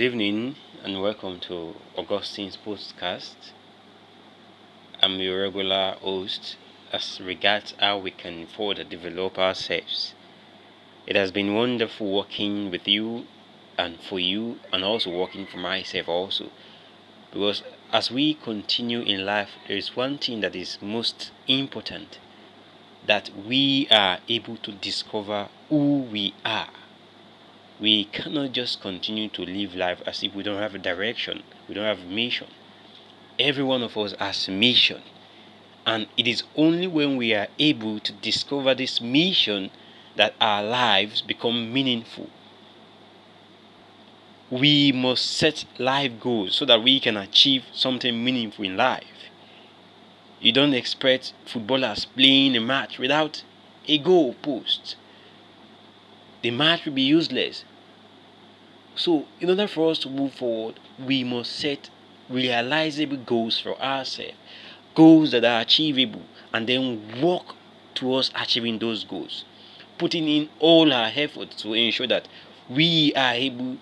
Good evening and welcome to Augustine's podcast. I'm your regular host as regards how we can further develop ourselves. It has been wonderful working with you and for you and also working for myself also because as we continue in life there is one thing that is most important that we are able to discover who we are we cannot just continue to live life as if we don't have a direction, we don't have a mission. Every one of us has a mission. And it is only when we are able to discover this mission that our lives become meaningful. We must set life goals so that we can achieve something meaningful in life. You don't expect footballers playing a match without a goal post. The match will be useless so, in order for us to move forward, we must set realizable goals for ourselves, goals that are achievable, and then work towards achieving those goals, putting in all our efforts to ensure that we are able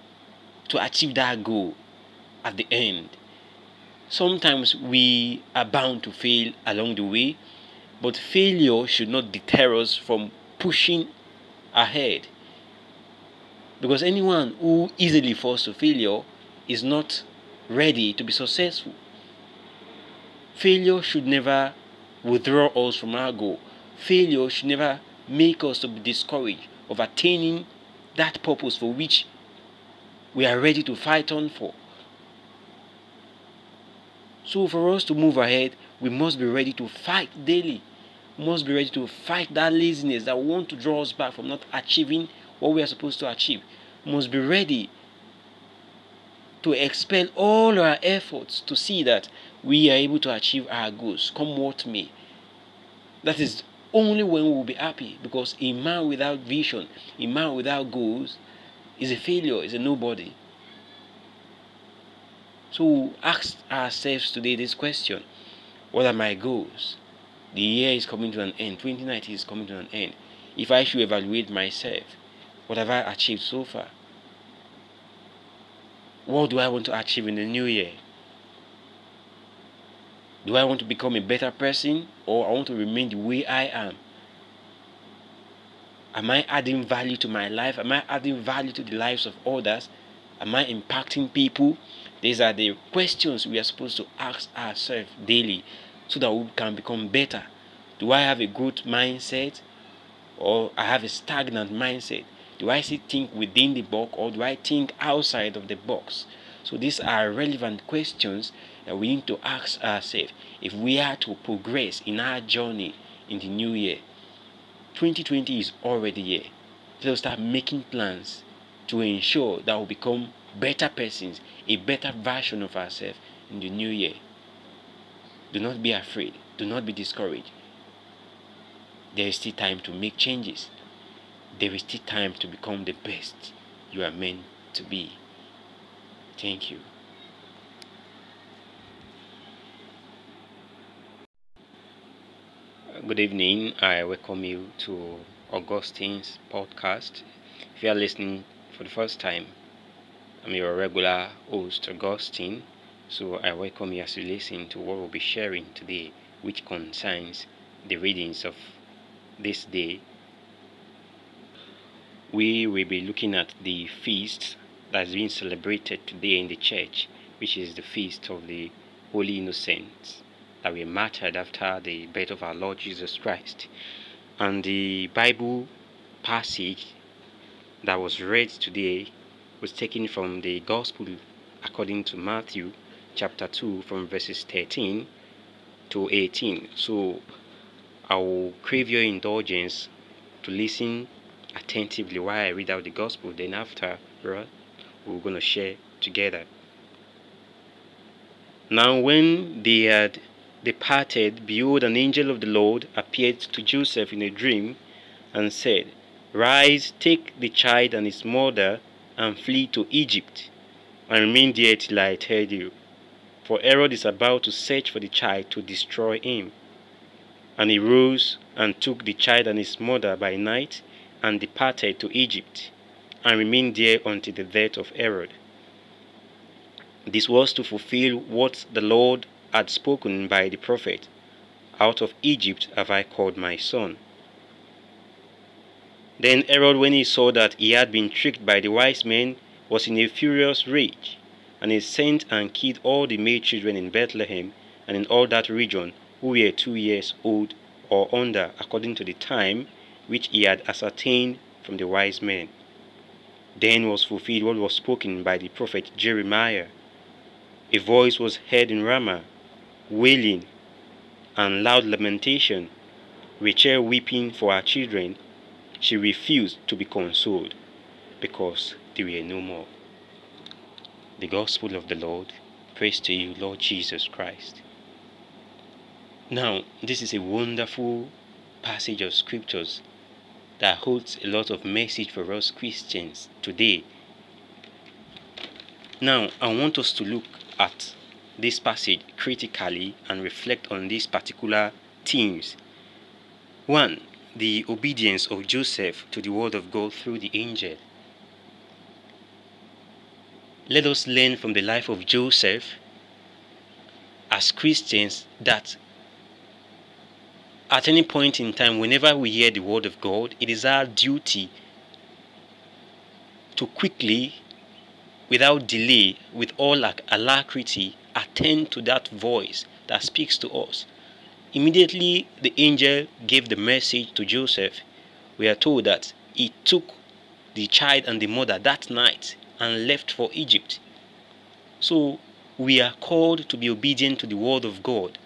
to achieve that goal at the end. Sometimes we are bound to fail along the way, but failure should not deter us from pushing ahead because anyone who easily falls to failure is not ready to be successful. Failure should never withdraw us from our goal. Failure should never make us to be discouraged of attaining that purpose for which we are ready to fight on for. So, for us to move ahead, we must be ready to fight daily. We must be ready to fight that laziness that want to draw us back from not achieving what we are supposed to achieve, must be ready to expel all our efforts to see that we are able to achieve our goals, come what may. That is only when we will be happy because a man without vision, a man without goals, is a failure, is a nobody. So ask ourselves today this question What are my goals? The year is coming to an end, 2019 is coming to an end. If I should evaluate myself, what have I achieved so far? What do I want to achieve in the new year? Do I want to become a better person or I want to remain the way I am? Am I adding value to my life? Am I adding value to the lives of others? Am I impacting people? These are the questions we are supposed to ask ourselves daily so that we can become better. Do I have a good mindset or I have a stagnant mindset? Do I still think within the box or do I think outside of the box? So these are relevant questions that we need to ask ourselves if we are to progress in our journey in the new year. 2020 is already here. Us start making plans to ensure that we become better persons, a better version of ourselves in the new year. Do not be afraid. Do not be discouraged. There is still time to make changes there is still time to become the best you are meant to be. Thank you. Good evening. I welcome you to Augustine's podcast. If you are listening for the first time, I'm your regular host, Augustine. So I welcome you as you listen to what we'll be sharing today, which concerns the readings of this day, we will be looking at the feast that's being celebrated today in the church, which is the feast of the Holy Innocents that were martyred after the birth of our Lord Jesus Christ. And the Bible passage that was read today was taken from the Gospel according to Matthew chapter 2 from verses 13 to 18. So I will crave your indulgence to listen attentively while I read out the gospel. Then after, we're going to share together. Now, when they had departed, behold, an angel of the Lord appeared to Joseph in a dream and said, Rise, take the child and his mother, and flee to Egypt, and remain there till I tell you. For Herod is about to search for the child to destroy him. And he rose and took the child and his mother by night and departed to Egypt, and remained there until the death of Herod. This was to fulfill what the Lord had spoken by the prophet Out of Egypt have I called my son. Then Herod, when he saw that he had been tricked by the wise men, was in a furious rage, and he sent and killed all the male children in Bethlehem and in all that region who were two years old or under, according to the time which he had ascertained from the wise men. Then was fulfilled what was spoken by the prophet Jeremiah. A voice was heard in Ramah, wailing and loud lamentation, Rachel weeping for her children she refused to be consoled because they were no more. The Gospel of the Lord. Praise to you, Lord Jesus Christ. Now, this is a wonderful passage of scriptures that holds a lot of message for us Christians today. Now, I want us to look at this passage critically and reflect on these particular themes. One, the obedience of Joseph to the word of God through the angel. Let us learn from the life of Joseph as Christians that at any point in time, whenever we hear the word of God, it is our duty to quickly, without delay, with all alacrity, attend to that voice that speaks to us Immediately the angel gave the message to Joseph. We are told that he took the child and the mother that night and left for Egypt. So we are called to be obedient to the word of God.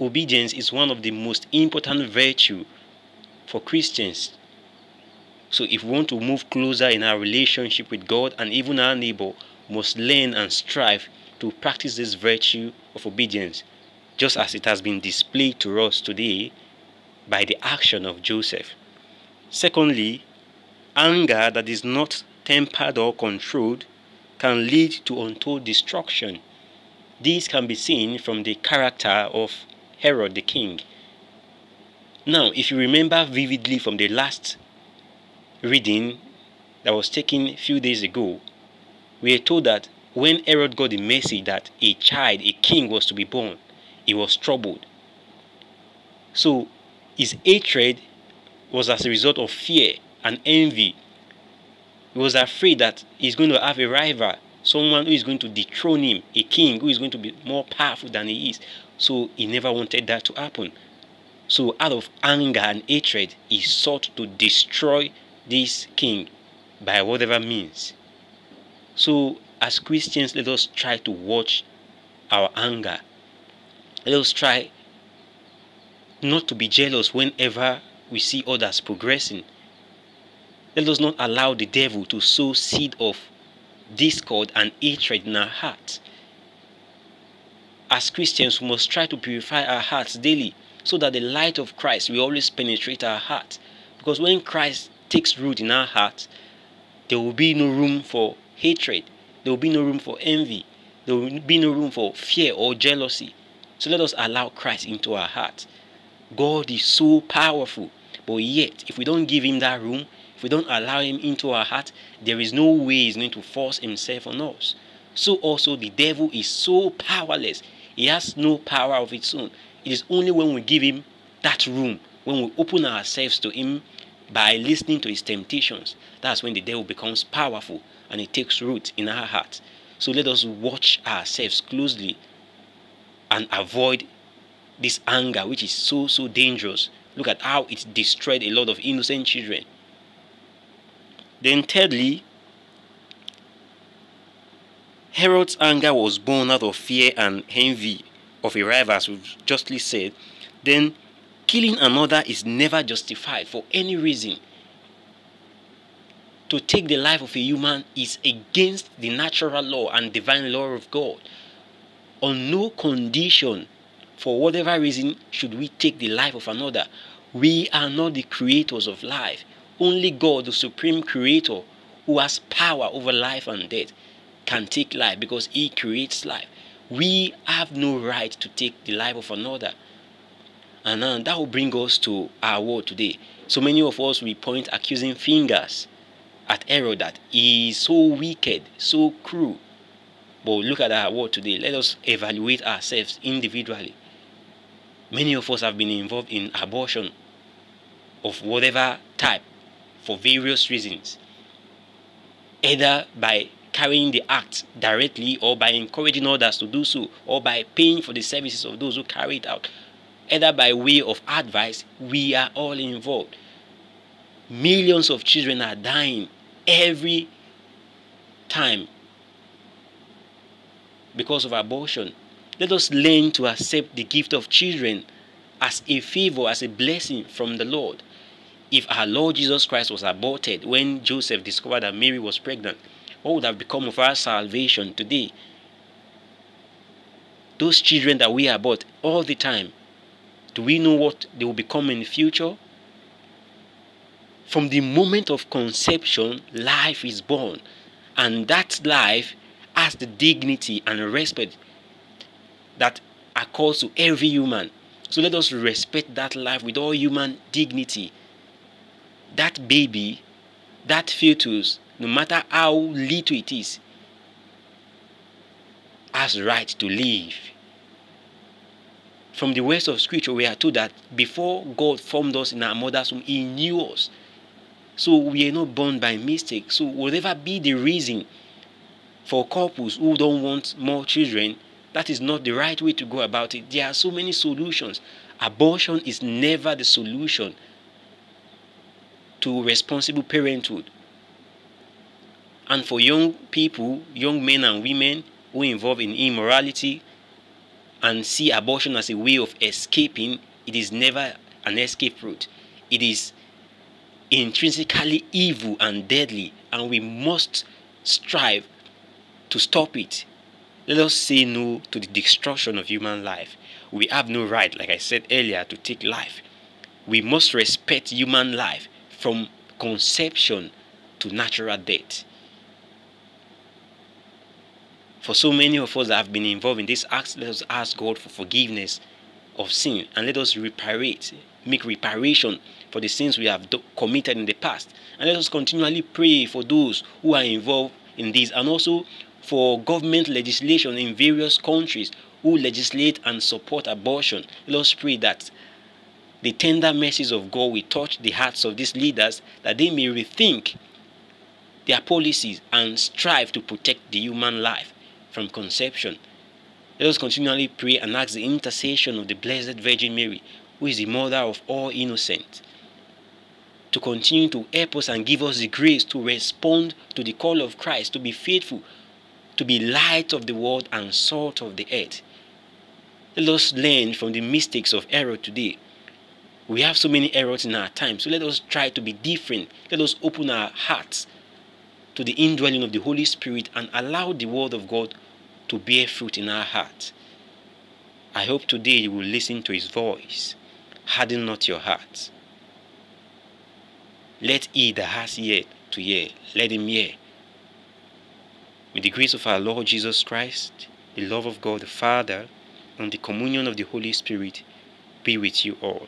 Obedience is one of the most important virtue for Christians. So if we want to move closer in our relationship with God and even our neighbor, must learn and strive to practice this virtue of obedience just as it has been displayed to us today by the action of Joseph. Secondly, anger that is not tempered or controlled can lead to untold destruction. This can be seen from the character of Herod the king. Now, if you remember vividly from the last reading that was taken a few days ago, we are told that when Herod got the message that a child, a king, was to be born, he was troubled. So his hatred was as a result of fear and envy. He was afraid that he's going to have a rival, someone who is going to dethrone him, a king who is going to be more powerful than he is. So he never wanted that to happen. So out of anger and hatred, he sought to destroy this king by whatever means. So as Christians, let us try to watch our anger let us try not to be jealous whenever we see others progressing. Let us not allow the devil to sow seed of discord and hatred in our hearts. As Christians, we must try to purify our hearts daily so that the light of Christ will always penetrate our hearts. Because when Christ takes root in our hearts, there will be no room for hatred, there will be no room for envy, there will be no room for fear or jealousy. So let us allow Christ into our hearts. God is so powerful, but yet, if we don't give Him that room, if we don't allow Him into our heart, there is no way He's going to force Himself on us. So also, the devil is so powerless. He has no power of its own. It is only when we give Him that room, when we open ourselves to Him by listening to His temptations, that's when the devil becomes powerful and it takes root in our hearts. So let us watch ourselves closely and avoid this anger, which is so, so dangerous. Look at how it destroyed a lot of innocent children. Then, thirdly, Herod's anger was born out of fear and envy of a rival, as we've justly said. Then, killing another is never justified for any reason. To take the life of a human is against the natural law and divine law of God on no condition, for whatever reason, should we take the life of another. We are not the creators of life. Only God, the supreme creator, who has power over life and death, can take life because he creates life. We have no right to take the life of another. And uh, that will bring us to our world today. So many of us we point accusing fingers at Herod that he is so wicked, so cruel. But look at our world today. Let us evaluate ourselves individually. Many of us have been involved in abortion of whatever type for various reasons, either by carrying the act directly or by encouraging others to do so or by paying for the services of those who carry it out, either by way of advice, we are all involved. Millions of children are dying every time because of abortion. Let us learn to accept the gift of children as a favor, as a blessing from the Lord. If our Lord Jesus Christ was aborted when Joseph discovered that Mary was pregnant, what would have become of our salvation today? Those children that we abort all the time, do we know what they will become in the future? From the moment of conception, life is born, and that life has the dignity and respect that accords to every human. So let us respect that life with all human dignity. That baby, that fetus, no matter how little it is, has right to live. From the words of scripture, we are told that before God formed us in our mother's womb, He knew us. So we are not born by mistake. So whatever be the reason for couples who don't want more children, that is not the right way to go about it. There are so many solutions. Abortion is never the solution to responsible parenthood. And for young people, young men and women who involve in immorality and see abortion as a way of escaping, it is never an escape route. It is intrinsically evil and deadly, and we must strive to stop it. Let us say no to the destruction of human life. We have no right, like I said earlier, to take life. We must respect human life from conception to natural death. For so many of us that have been involved in this let us ask God for forgiveness of sin and let us reparate, make reparation for the sins we have do- committed in the past. And let us continually pray for those who are involved in this and also for government legislation in various countries who legislate and support abortion. Let us pray that the tender mercies of God will touch the hearts of these leaders that they may rethink their policies and strive to protect the human life from conception. Let us continually pray and ask the intercession of the Blessed Virgin Mary, who is the mother of all innocent, to continue to help us and give us the grace to respond to the call of Christ, to be faithful, to be light of the world and salt of the earth. Let us learn from the mistakes of Herod today. We have so many Herods in our time, so let us try to be different. Let us open our hearts to the indwelling of the Holy Spirit and allow the Word of God to bear fruit in our hearts. I hope today you will listen to His voice. Harden not your hearts. Let he that has ear to hear, let him hear. May the grace of our Lord Jesus Christ, the love of God the Father, and the communion of the Holy Spirit be with you all.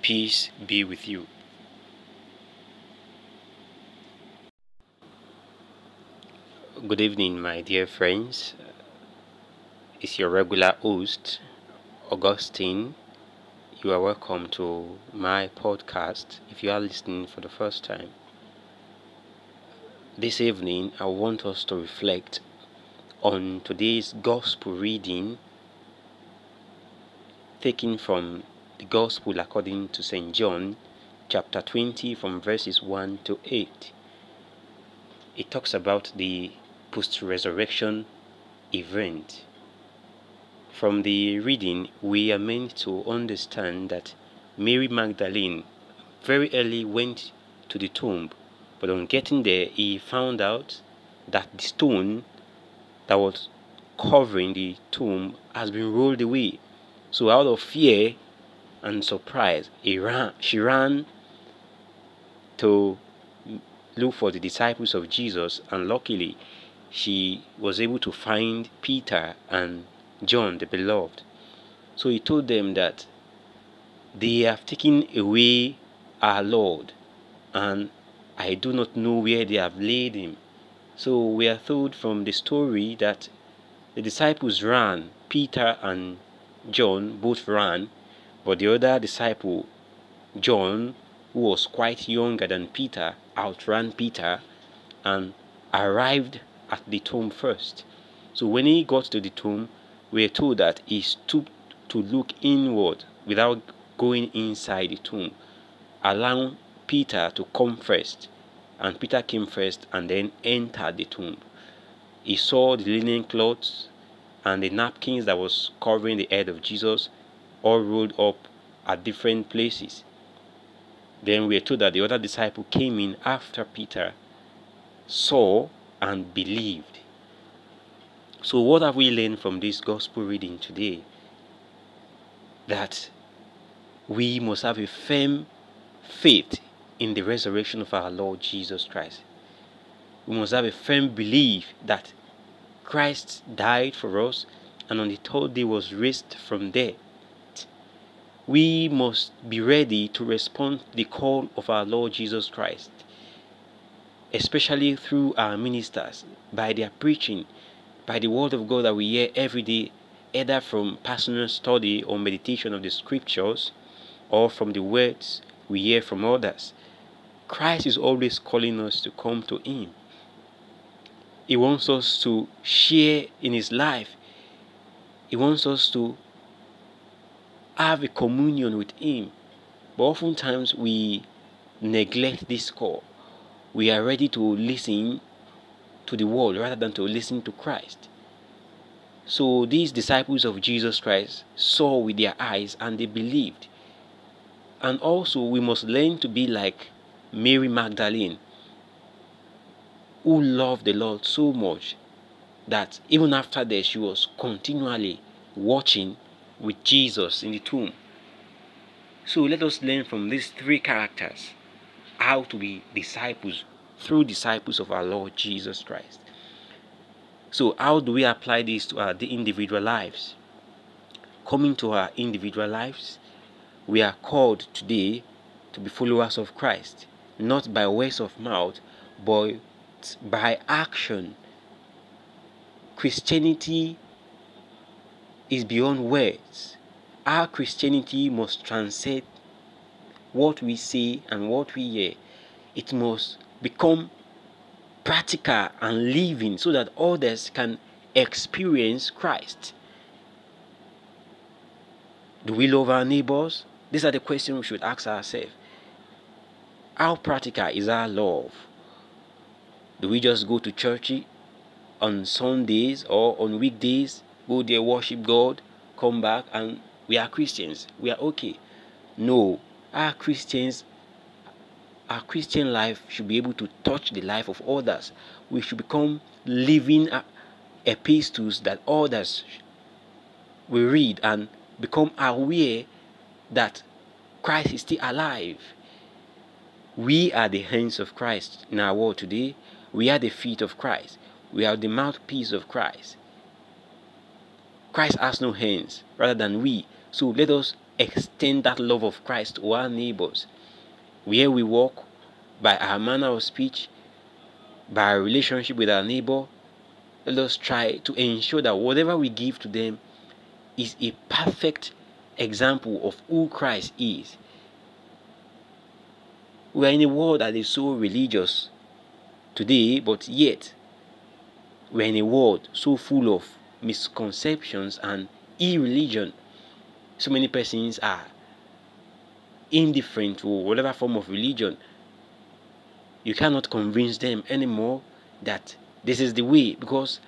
Peace be with you. Good evening, my dear friends. It's your regular host, Augustine. You are welcome to my podcast if you are listening for the first time. This evening, I want us to reflect on today's gospel reading taken from the gospel according to St. John, chapter 20, from verses 1 to 8. It talks about the post resurrection event. From the reading, we are meant to understand that Mary Magdalene very early went to the tomb, but on getting there, he found out that the stone that was covering the tomb has been rolled away. So, out of fear and surprise, he ran, she ran to look for the disciples of Jesus, and luckily, she was able to find Peter and John, the beloved. So he told them that they have taken away our Lord, and I do not know where they have laid him. So we are told from the story that the disciples ran. Peter and John both ran, but the other disciple, John, who was quite younger than Peter, outran Peter and arrived at the tomb first. So when he got to the tomb, we are told that he stooped to look inward without going inside the tomb, allowing Peter to come first. And Peter came first and then entered the tomb. He saw the linen cloths and the napkins that was covering the head of Jesus all rolled up at different places. Then we are told that the other disciple came in after Peter, saw, and believed. So, what have we learned from this gospel reading today? That we must have a firm faith in the resurrection of our Lord Jesus Christ. We must have a firm belief that Christ died for us and on the third day was raised from death. We must be ready to respond to the call of our Lord Jesus Christ, especially through our ministers, by their preaching, by the word of God that we hear every day, either from personal study or meditation of the scriptures, or from the words we hear from others. Christ is always calling us to come to Him. He wants us to share in His life. He wants us to have a communion with Him. But oftentimes we neglect this call. We are ready to listen to the world rather than to listen to Christ. So these disciples of Jesus Christ saw with their eyes and they believed. And also, we must learn to be like Mary Magdalene, who loved the Lord so much that even after death, she was continually watching with Jesus in the tomb. So let us learn from these three characters how to be disciples through disciples of our Lord Jesus Christ. So, how do we apply this to uh, our individual lives? Coming to our individual lives, we are called today to be followers of Christ, not by words of mouth, but by action. Christianity is beyond words. Our Christianity must transcend what we say and what we hear. It must become practical and living so that others can experience Christ. Do we love our neighbors? These are the questions we should ask ourselves. How practical is our love? Do we just go to church on Sundays or on weekdays go there, worship God, come back, and we are Christians. We are okay. No, our Christians, our Christian life should be able to touch the life of others. We should become living epistles that others will read and become aware that Christ is still alive. We are the hands of Christ in our world today. We are the feet of Christ. We are the mouthpiece of Christ. Christ has no hands rather than we. So let us extend that love of Christ to our neighbors. Where we walk, by our manner of speech, by our relationship with our neighbor, let us try to ensure that whatever we give to them is a perfect example of who Christ is. We are in a world that is so religious today, but yet we are in a world so full of misconceptions and irreligion. So many persons are indifferent to whatever form of religion. You cannot convince them anymore that this is the way because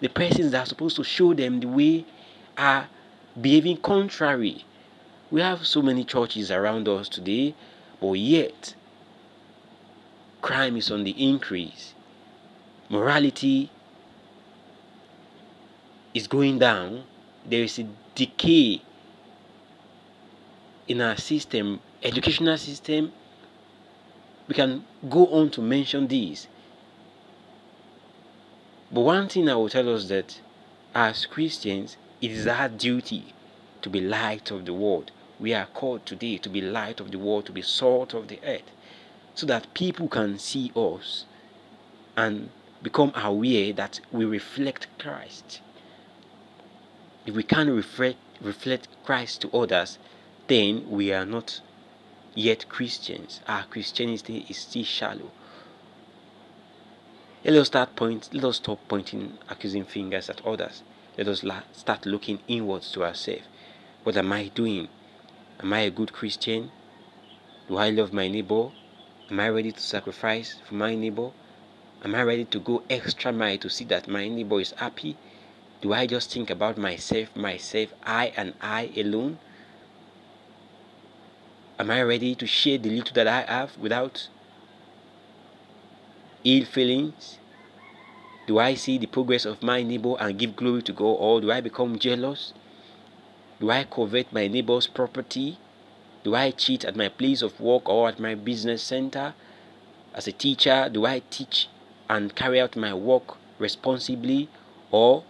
the persons that are supposed to show them the way are behaving contrary. We have so many churches around us today, but yet crime is on the increase. Morality is going down, there is a decay in our system, educational system. We can go on to mention these. But one thing I will tell us that as Christians, it is our duty to be light of the world. We are called today to be light of the world, to be salt of the earth, so that people can see us and become aware that we reflect Christ. if we can't reflect, reflect Christ to others, then we are not yet Christians. Our Christianity is still shallow. Let us start point. Let us stop pointing accusing fingers at others. Let us la- start looking inwards to ourselves. What am I doing? Am I a good Christian? Do I love my neighbor? Am I ready to sacrifice for my neighbor? Am I ready to go extra mile to see that my neighbor is happy? Do I just think about myself, myself, I and I alone? Am I ready to share the little that I have without ill feelings? Do I see the progress of my neighbor and give glory to God, or do I become jealous? Do I covet my neighbor's property? Do I cheat at my place of work or at my business center? As a teacher, do I teach and carry out my work responsibly, or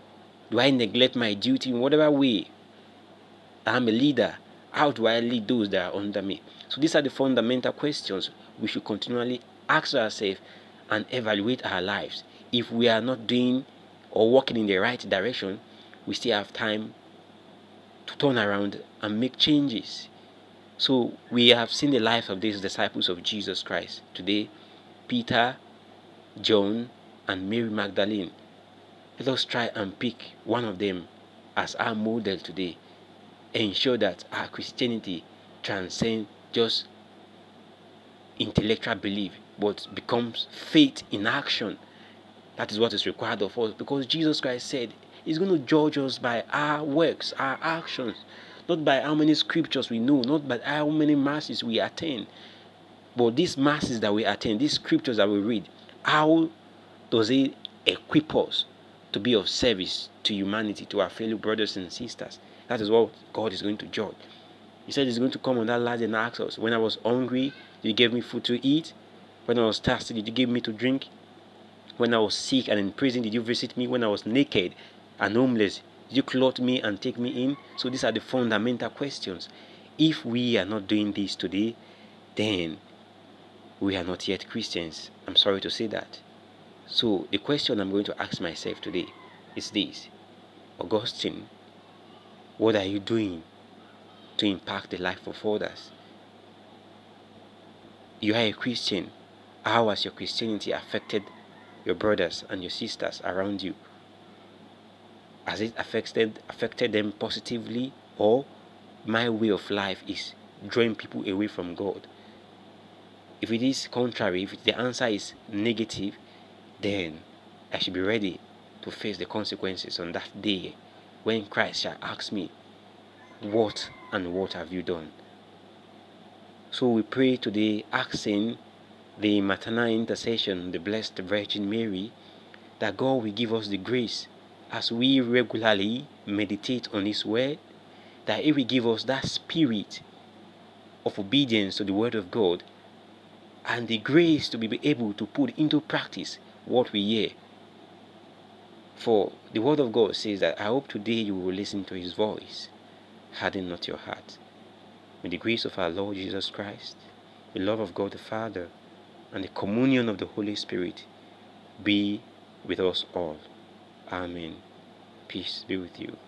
do I neglect my duty in whatever way? I'm a leader. How do I lead those that are under me? So these are the fundamental questions we should continually ask ourselves and evaluate our lives. If we are not doing or walking in the right direction, we still have time to turn around and make changes. So we have seen the life of these disciples of Jesus Christ. Today, Peter, John, and Mary Magdalene. Let us try and pick one of them as our model today. Ensure that our Christianity transcends just intellectual belief but becomes faith in action. That is what is required of us because Jesus Christ said He's going to judge us by our works, our actions, not by how many scriptures we know, not by how many masses we attend. But these masses that we attend, these scriptures that we read, how does it equip us to be of service to humanity, to our fellow brothers and sisters? That is what God is going to judge. He said He's going to come on that last and ask us, When I was hungry, did you gave me food to eat? When I was thirsty, did you give me to drink? When I was sick and in prison, did you visit me? When I was naked and homeless, did you clothe me and take me in? So these are the fundamental questions. If we are not doing this today, then we are not yet Christians. I'm sorry to say that. So the question I'm going to ask myself today is this Augustine, what are you doing to impact the life of others? You are a Christian. How has your Christianity affected your brothers and your sisters around you? Has it affected affected them positively or my way of life is drawing people away from God? If it is contrary, if the answer is negative, then I should be ready to face the consequences on that day when Christ shall ask me, What and what have you done? So we pray today asking the maternal intercession, the Blessed Virgin Mary, that God will give us the grace as we regularly meditate on His Word, that He will give us that spirit of obedience to the Word of God and the grace to be able to put into practice what we hear. For the Word of God says that I hope today you will listen to His voice, harden not your heart. May the grace of our Lord Jesus Christ, the love of God the Father, and the communion of the Holy Spirit be with us all. Amen. Peace be with you.